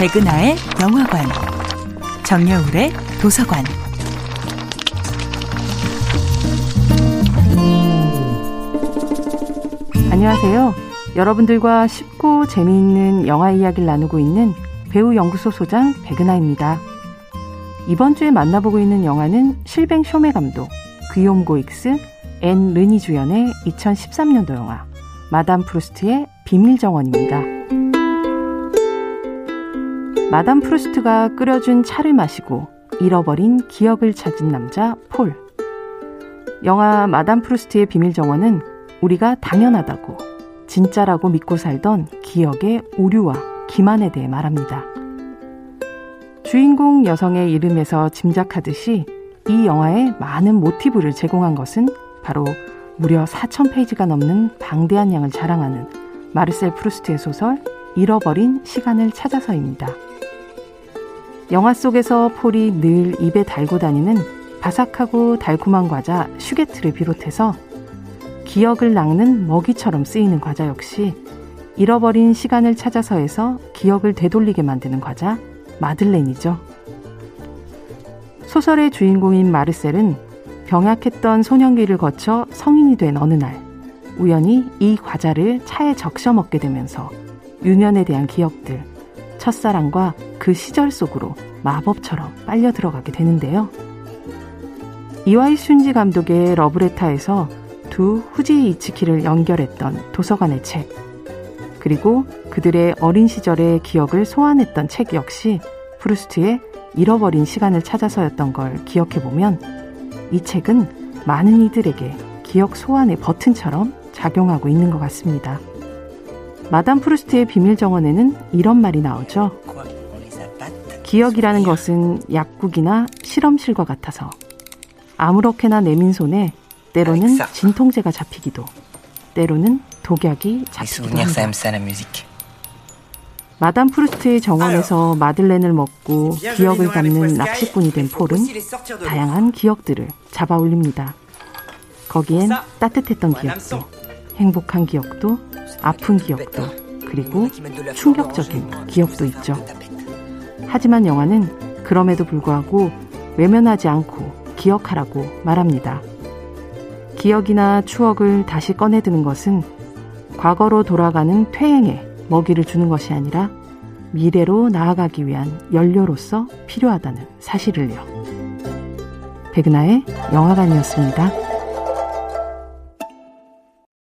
백은하의 영화관, 정여울의 도서관. 안녕하세요. 여러분들과 쉽고 재미있는 영화 이야기를 나누고 있는 배우 연구소 소장 백은하입니다. 이번 주에 만나보고 있는 영화는 실뱅 쇼메 감독, 귀욤 고익스, 앤 르니 주연의 2013년도 영화 마담 프루스트의 비밀 정원입니다. 마담 프루스트가 끓여준 차를 마시고 잃어버린 기억을 찾은 남자 폴. 영화 마담 프루스트의 비밀 정원은 우리가 당연하다고 진짜라고 믿고 살던 기억의 오류와 기만에 대해 말합니다. 주인공 여성의 이름에서 짐작하듯이 이 영화에 많은 모티브를 제공한 것은 바로 무려 4,000페이지가 넘는 방대한 양을 자랑하는 마르셀 프루스트의 소설 잃어버린 시간을 찾아서입니다. 영화 속에서 폴이 늘 입에 달고 다니는 바삭하고 달콤한 과자 chouquette를 비롯해서 기억을 낚는 먹이처럼 쓰이는 과자 역시 잃어버린 시간을 찾아서에서 기억을 되돌리게 만드는 과자 마들렌이죠. 소설의 주인공인 마르셀은 병약했던 소년기를 거쳐 성인이 된 어느 날 우연히 이 과자를 차에 적셔 먹게 되면서 유년에 대한 기억들, 첫사랑과 그 시절 속으로 마법처럼 빨려 들어가게 되는데요. 이와이 슌지 감독의 러브레타에서 두 후지 이츠키를 연결했던 도서관의 책, 그리고 그들의 어린 시절의 기억을 소환했던 책 역시 프루스트의 잃어버린 시간을 찾아서였던 걸 기억해보면 이 책은 많은 이들에게 기억 소환의 버튼처럼 작용하고 있는 것 같습니다. 마담 프루스트의 비밀 정원에는 이런 말이 나오죠. 기억이라는 것은 약국이나 실험실과 같아서 아무렇게나 내민 손에 때로는 진통제가 잡히기도 때로는 독약이 잡히기도 합니다. 마담 프루스트의 정원에서 마들렌을 먹고 기억을 담는 낚시꾼이 된 폴은 다양한 기억들을 잡아 올립니다. 거기엔 따뜻했던 기억도, 행복한 기억도, 아픈 기억도, 그리고 충격적인 기억도 있죠. 하지만 영화는 그럼에도 불구하고 외면하지 않고 기억하라고 말합니다. 기억이나 추억을 다시 꺼내드는 것은 과거로 돌아가는 퇴행에 먹이를 주는 것이 아니라 미래로 나아가기 위한 연료로서 필요하다는 사실을요. 백은하의 영화관이었습니다.